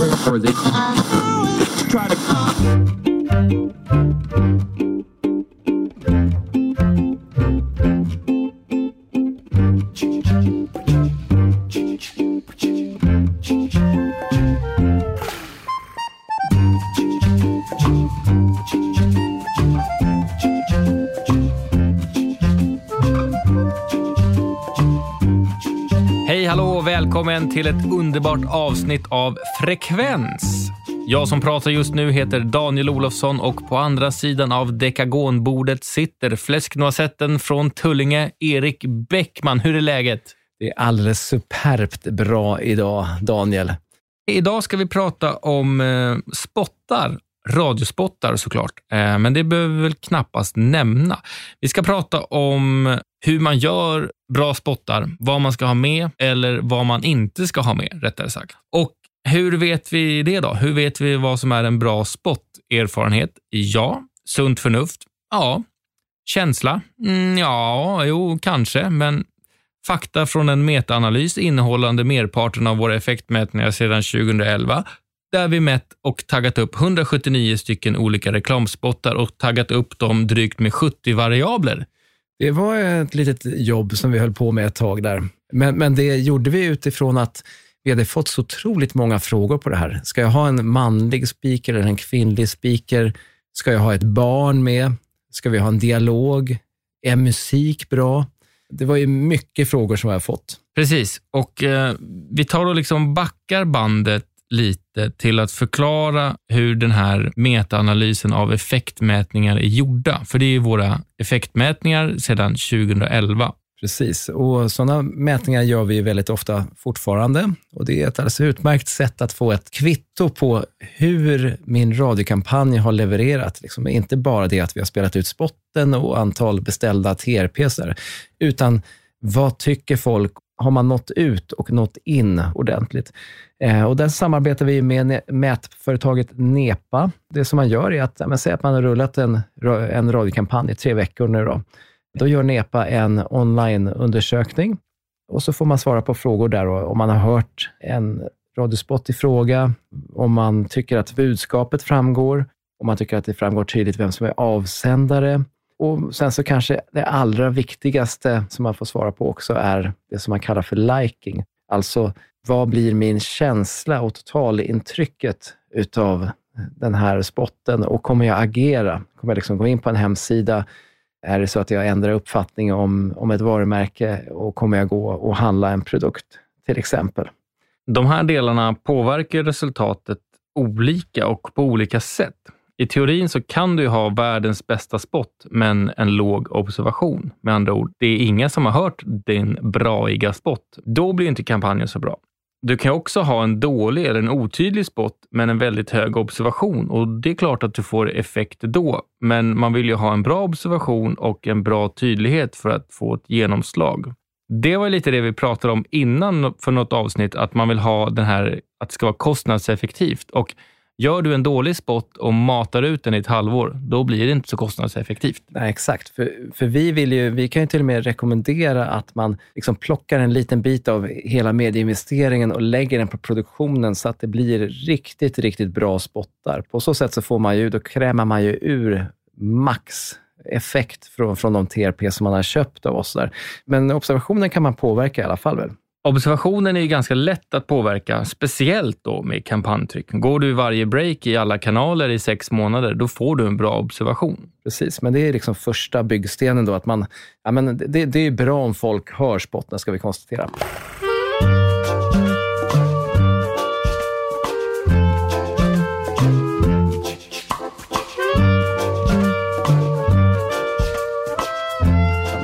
or they try to. Välkommen till ett underbart avsnitt av Frekvens. Jag som pratar just nu heter Daniel Olofsson och på andra sidan av dekagonbordet sitter fläsknoisetten från Tullinge, Erik Bäckman. Hur är läget? Det är alldeles superbt bra idag, Daniel. Idag ska vi prata om eh, spottar, radiospottar såklart, eh, men det behöver vi väl knappast nämna. Vi ska prata om hur man gör bra spottar, vad man ska ha med eller vad man inte ska ha med, rättare sagt. Och hur vet vi det då? Hur vet vi vad som är en bra spott? Erfarenhet? Ja. Sunt förnuft? Ja. Känsla? Mm, ja, jo, kanske, men fakta från en metaanalys innehållande merparten av våra effektmätningar sedan 2011 där vi mätt och taggat upp 179 stycken olika reklamspottar och taggat upp dem drygt med 70 variabler. Det var ett litet jobb som vi höll på med ett tag där. Men, men det gjorde vi utifrån att vi hade fått så otroligt många frågor på det här. Ska jag ha en manlig speaker eller en kvinnlig speaker? Ska jag ha ett barn med? Ska vi ha en dialog? Är musik bra? Det var ju mycket frågor som jag har fått. Precis, och eh, vi tar och liksom backar bandet lite till att förklara hur den här metaanalysen av effektmätningar är gjorda. För det är ju våra effektmätningar sedan 2011. Precis, och sådana mätningar gör vi väldigt ofta fortfarande. Och Det är ett alldeles utmärkt sätt att få ett kvitto på hur min radiokampanj har levererat. Liksom inte bara det att vi har spelat ut spotten och antal beställda TRPs, utan vad tycker folk? Har man nått ut och nått in ordentligt? Eh, och där samarbetar vi med mätföretaget NEPA. Det som man gör är att, men, säg att man har rullat en, en radiokampanj i tre veckor nu. Då. Då gör NEPA en onlineundersökning och så får man svara på frågor där och, om man har hört en radiospot i fråga, om man tycker att budskapet framgår, om man tycker att det framgår tydligt vem som är avsändare. Och sen så kanske det allra viktigaste som man får svara på också är det som man kallar för liking. Alltså, vad blir min känsla och totalintrycket utav den här spotten och kommer jag agera? Kommer jag liksom gå in på en hemsida? Är det så att jag ändrar uppfattning om, om ett varumärke och kommer jag gå och handla en produkt till exempel? De här delarna påverkar resultatet olika och på olika sätt. I teorin så kan du ju ha världens bästa spot, men en låg observation. Med andra ord, det är ingen som har hört din braiga spot. Då blir inte kampanjen så bra. Du kan också ha en dålig eller en otydlig spot, men en väldigt hög observation och det är klart att du får effekt då. Men man vill ju ha en bra observation och en bra tydlighet för att få ett genomslag. Det var lite det vi pratade om innan för något avsnitt, att man vill ha den här, att det ska vara kostnadseffektivt. Och gör du en dålig spot och matar ut den i ett halvår, då blir det inte så kostnadseffektivt. Nej, exakt. För, för vi, vill ju, vi kan ju till och med rekommendera att man liksom plockar en liten bit av hela medieinvesteringen och lägger den på produktionen så att det blir riktigt, riktigt bra spottar. På så sätt så får man ju, då krämar man ju ur max effekt från, från de TRP som man har köpt av oss. Där. Men observationen kan man påverka i alla fall väl? Observationen är ju ganska lätt att påverka, speciellt då med kampanjtryck. Går du varje break i alla kanaler i sex månader, då får du en bra observation. Precis, men det är liksom första byggstenen då, att man, ja, men det, det är bra om folk hör spotten, ska vi konstatera.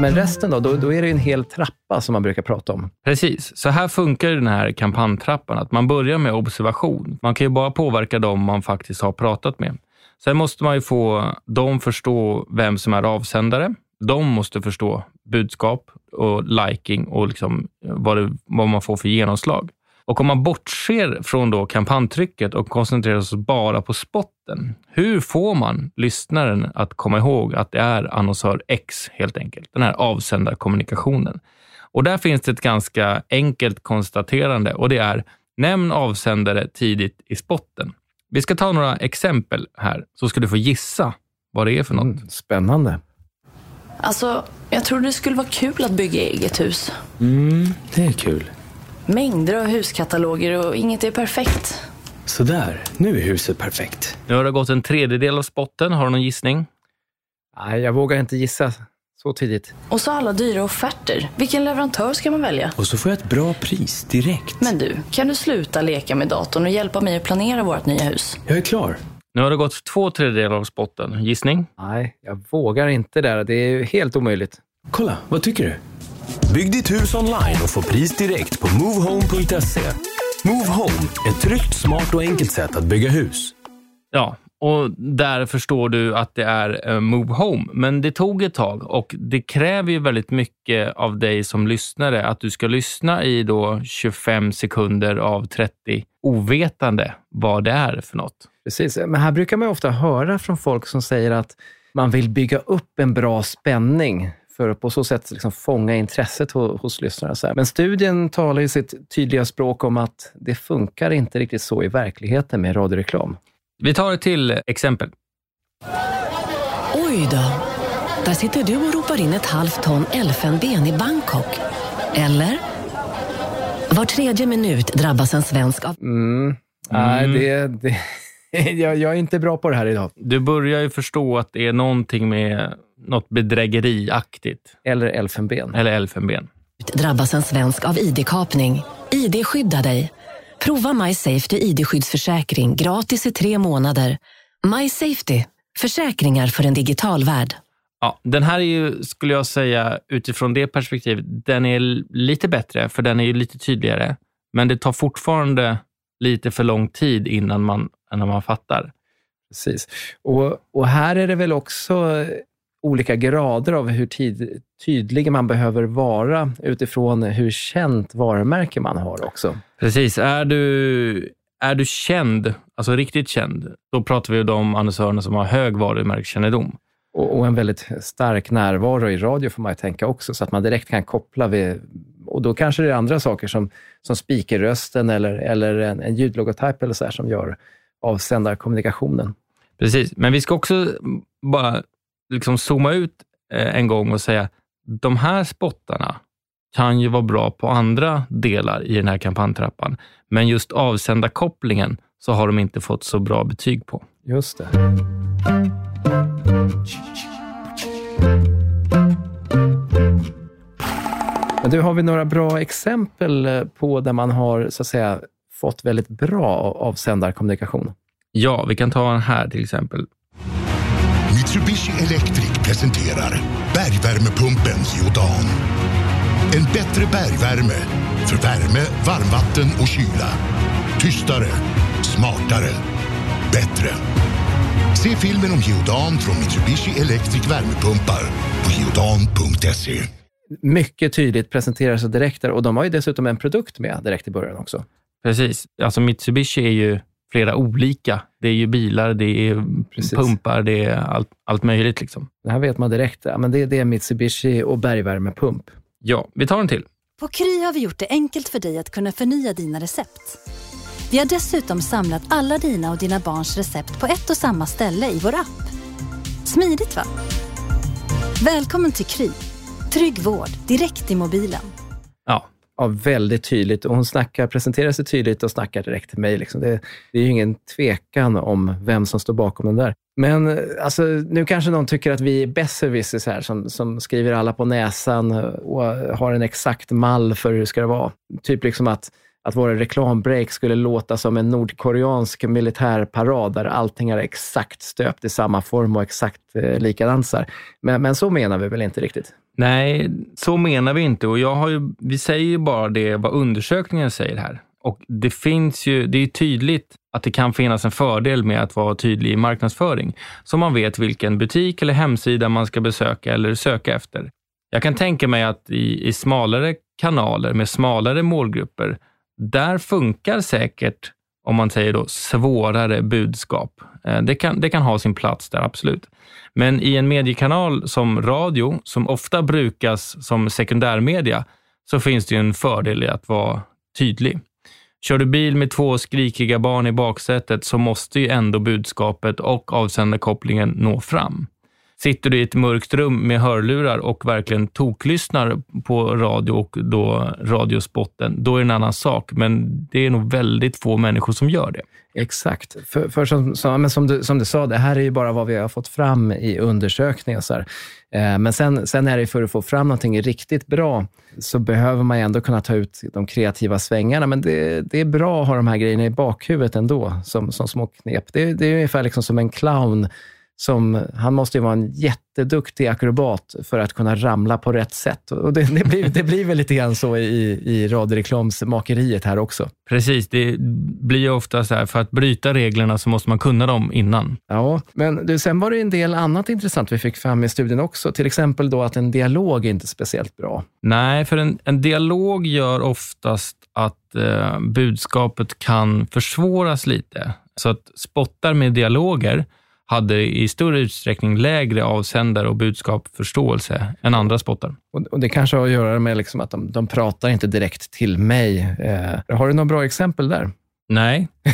Men resten då, då, då är det en hel trappa som man brukar prata om. Precis, så här funkar den här kampanjtrappan. Att man börjar med observation. Man kan ju bara påverka dem man faktiskt har pratat med. Sen måste man ju få dem förstå vem som är avsändare. De måste förstå budskap och liking och liksom vad, det, vad man får för genomslag. Och om man bortser från då kampanjtrycket och koncentrerar sig bara på spotten, hur får man lyssnaren att komma ihåg att det är annonsör X helt enkelt? Den här avsändarkommunikationen. Och där finns det ett ganska enkelt konstaterande och det är Nämn avsändare tidigt i spotten. Vi ska ta några exempel här, så ska du få gissa vad det är för något. Mm, spännande. Alltså, jag trodde det skulle vara kul att bygga eget hus. Mm, det är kul. Mängder av huskataloger och inget är perfekt. Sådär, nu är huset perfekt. Nu har det gått en tredjedel av spotten. Har du någon gissning? Nej, jag vågar inte gissa så tidigt. Och så alla dyra offerter. Vilken leverantör ska man välja? Och så får jag ett bra pris direkt. Men du, kan du sluta leka med datorn och hjälpa mig att planera vårt nya hus? Jag är klar. Nu har det gått två tredjedelar av spotten. Gissning? Nej, jag vågar inte där. Det är helt omöjligt. Kolla, vad tycker du? Bygg ditt hus online och få pris direkt på movehome.se. Move Home, ett tryggt, smart och enkelt sätt att bygga hus. Ja, och där förstår du att det är eh, Move Home. Men det tog ett tag och det kräver ju väldigt mycket av dig som lyssnare att du ska lyssna i då 25 sekunder av 30 ovetande vad det är för något. Precis, men här brukar man ofta höra från folk som säger att man vill bygga upp en bra spänning för att på så sätt liksom fånga intresset hos, hos lyssnarna. Men studien talar ju sitt tydliga språk om att det funkar inte riktigt så i verkligheten med radioreklam. Vi tar ett till exempel. Oj då. Där sitter du och ropar in ett halvt ton elfenben i Bangkok. Eller? Var tredje minut drabbas en svensk av... Mm. Nej, det, det, jag, jag är inte bra på det här idag. Du börjar ju förstå att det är någonting med något bedrägeriaktigt. Eller elfenben. Eller elfenben. drabbas en svensk av ID-kapning. ID skyddar dig. Prova My Safety ID-skyddsförsäkring gratis i tre månader. My Safety, försäkringar för en digital värld. Ja, den här är ju, skulle jag säga, utifrån det perspektivet, den är lite bättre, för den är ju lite tydligare. Men det tar fortfarande lite för lång tid innan man, innan man fattar. Precis. Och, och här är det väl också olika grader av hur tid, tydlig man behöver vara utifrån hur känt varumärke man har också. Precis. Är du, är du känd, alltså riktigt känd, då pratar vi om de annonsörerna som har hög varumärkeskännedom. Och, och en väldigt stark närvaro i radio får man ju tänka också, så att man direkt kan koppla vid... Och då kanske det är andra saker som, som speakerrösten eller, eller en, en ljudlogotyp eller så här, som gör avsändarkommunikationen. Precis, men vi ska också bara liksom zooma ut eh, en gång och säga, de här spottarna kan ju vara bra på andra delar i den här kampanjtrappan, men just avsändarkopplingen så har de inte fått så bra betyg på. Just det. Men du, har vi några bra exempel eh, på där man har så att säga, fått väldigt bra avsändarkommunikation? Ja, vi kan ta en här till exempel. Mitsubishi Electric presenterar bergvärmepumpen Geodan. En bättre bergvärme för värme, varmvatten och kyla. Tystare, smartare, bättre. Se filmen om Geodan från Mitsubishi Electric värmepumpar på geodan.se. Mycket tydligt presenteras och direkt där och de har ju dessutom en produkt med direkt i början också. Precis. Alltså Mitsubishi är ju flera olika. Det är ju bilar, det är Precis. pumpar, det är allt, allt möjligt. Liksom. Det här vet man direkt. Ja, men det, det är Mitsubishi och bergvärmepump. Ja, vi tar en till. På Kry har vi gjort det enkelt för dig att kunna förnya dina recept. Vi har dessutom samlat alla dina och dina barns recept på ett och samma ställe i vår app. Smidigt va? Välkommen till Kry. Trygg vård direkt i mobilen. Ja, väldigt tydligt. Och hon snackar, presenterar sig tydligt och snackar direkt till mig. Liksom. Det, det är ju ingen tvekan om vem som står bakom den där. Men eh, alltså, nu kanske någon tycker att vi är besserwissers här, som, som skriver alla på näsan och har en exakt mall för hur det ska vara. Typ liksom att, att våra reklambreak skulle låta som en nordkoreansk militärparad där allting är exakt stöpt i samma form och exakt eh, likadant. Men, men så menar vi väl inte riktigt? Nej, så menar vi inte. Och jag har ju, vi säger ju bara det vad undersökningen säger här. Och det finns ju, det är tydligt att det kan finnas en fördel med att vara tydlig i marknadsföring. Så man vet vilken butik eller hemsida man ska besöka eller söka efter. Jag kan tänka mig att i, i smalare kanaler med smalare målgrupper, där funkar säkert, om man säger då, svårare budskap. Eh, det kan, det kan ha sin plats där, absolut. Men i en mediekanal som radio, som ofta brukas som sekundärmedia, så finns det ju en fördel i att vara tydlig. Kör du bil med två skrikiga barn i baksätet så måste ju ändå budskapet och avsändarkopplingen nå fram. Sitter du i ett mörkt rum med hörlurar och verkligen toklyssnar på radio och då radiospotten, då är det en annan sak. Men det är nog väldigt få människor som gör det. Exakt. För, för som, som, men som, du, som du sa, det här är ju bara vad vi har fått fram i undersökningar. Så här. Eh, men sen, sen är det för att få fram någonting riktigt bra, så behöver man ju ändå kunna ta ut de kreativa svängarna. Men det, det är bra att ha de här grejerna i bakhuvudet ändå, som, som små knep. Det, det är ungefär liksom som en clown som, han måste ju vara en jätteduktig akrobat för att kunna ramla på rätt sätt. Och det, det, blir, det blir väl lite grann så i, i radioreklamsmakeriet här också. Precis, det blir ju ofta så här, för att bryta reglerna så måste man kunna dem innan. Ja, men du, sen var det en del annat intressant vi fick fram i studien också. Till exempel då att en dialog är inte speciellt bra. Nej, för en, en dialog gör oftast att eh, budskapet kan försvåras lite. Så att spottar med dialoger hade i större utsträckning lägre avsändare och budskapsförståelse än andra spottar. Och, och Det kanske har att göra med liksom att de, de pratar inte direkt till mig. Eh, har du några bra exempel där? Nej.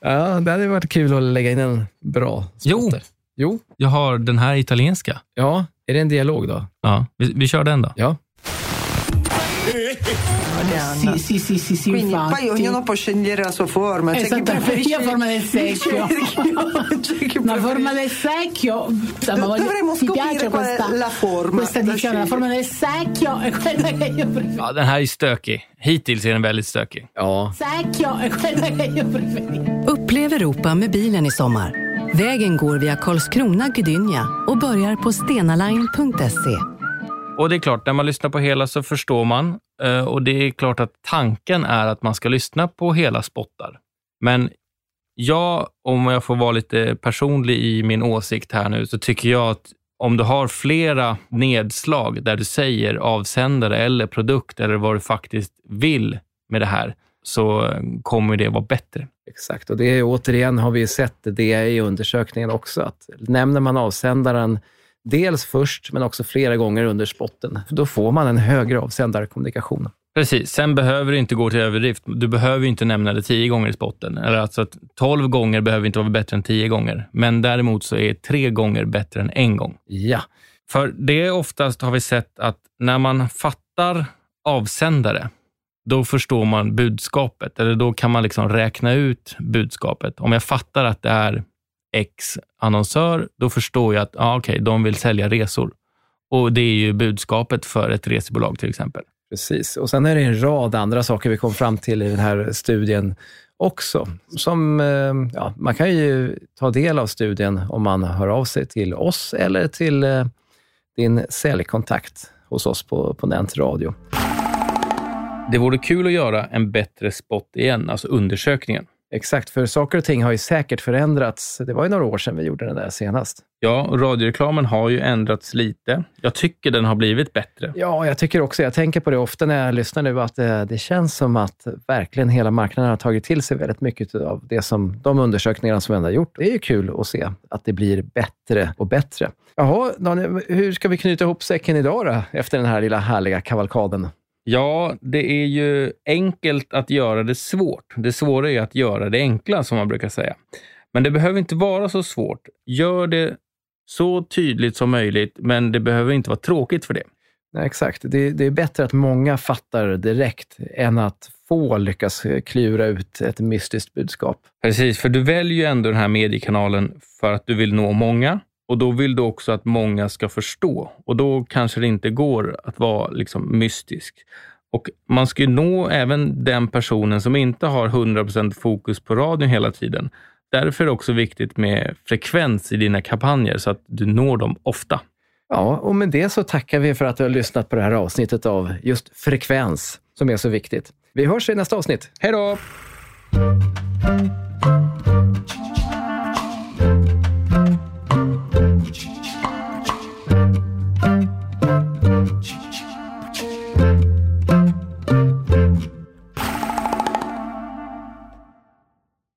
ja, det hade varit kul att lägga in en bra spotter. Jo. Jo. Jag har den här italienska. Ja, är det en dialog då? Ja, vi, vi kör den då. Ja. Sì, sì, sì, sì, sì Quindi infatti. poi ognuno può scegliere la sua forma. C'è chi Esatto, preferisce io forma del secchio. C'è preferisce- forma del secchio. Insomma, voglio- dovremmo scoprire qual questa, la forma questa diciamo, la forma del secchio è quella che io preferisco. Ja, den här är stökig. Hittills är den väldigt stökig. Ja. Secchio è quella che io preferisco. Upplev Europa med bilen i sommar. Vägen går via Karlskrona, Gdynia och börjar på stenaline.se. Och det är klart, när man lyssnar på hela så förstår man. Eh, och det är klart att tanken är att man ska lyssna på hela spottar. Men jag, om jag får vara lite personlig i min åsikt här nu, så tycker jag att om du har flera nedslag där du säger avsändare eller produkt eller vad du faktiskt vill med det här, så kommer det vara bättre. Exakt, och det är återigen har vi sett det i undersökningen också, att nämner man avsändaren dels först, men också flera gånger under spotten, då får man en högre avsändarkommunikation. Precis, sen behöver du inte gå till överdrift. Du behöver inte nämna det tio gånger i spotten. Eller alltså att tolv gånger behöver inte vara bättre än tio gånger. Men däremot så är tre gånger bättre än en gång. Ja. För det är oftast, har vi sett, att när man fattar avsändare, då förstår man budskapet. Eller då kan man liksom räkna ut budskapet. Om jag fattar att det är X annonsör, då förstår jag att ah, okej, de vill sälja resor. Och det är ju budskapet för ett resebolag till exempel. Precis, och sen är det en rad andra saker vi kom fram till i den här studien också. Som, eh, ja, man kan ju ta del av studien om man hör av sig till oss eller till eh, din säljkontakt hos oss på, på Nent Radio. Det vore kul att göra en bättre spot igen, alltså undersökningen. Exakt, för saker och ting har ju säkert förändrats. Det var ju några år sedan vi gjorde den där senast. Ja, och radioreklamen har ju ändrats lite. Jag tycker den har blivit bättre. Ja, jag tycker också, jag tänker på det ofta när jag lyssnar nu, att det, det känns som att verkligen hela marknaden har tagit till sig väldigt mycket av det som, de undersökningarna som vi har gjort. Det är ju kul att se att det blir bättre och bättre. Jaha, Daniel, hur ska vi knyta ihop säcken idag då, efter den här lilla härliga kavalkaden? Ja, det är ju enkelt att göra det svårt. Det svåra är att göra det enkla, som man brukar säga. Men det behöver inte vara så svårt. Gör det så tydligt som möjligt, men det behöver inte vara tråkigt för det. Nej, exakt. Det, det är bättre att många fattar direkt än att få lyckas klura ut ett mystiskt budskap. Precis, för du väljer ju ändå den här mediekanalen för att du vill nå många och då vill du också att många ska förstå och då kanske det inte går att vara liksom mystisk. Och man ska ju nå även den personen som inte har 100% fokus på radion hela tiden. Därför är det också viktigt med frekvens i dina kampanjer så att du når dem ofta. Ja, och med det så tackar vi för att du har lyssnat på det här avsnittet av just frekvens, som är så viktigt. Vi hörs i nästa avsnitt. Hej då!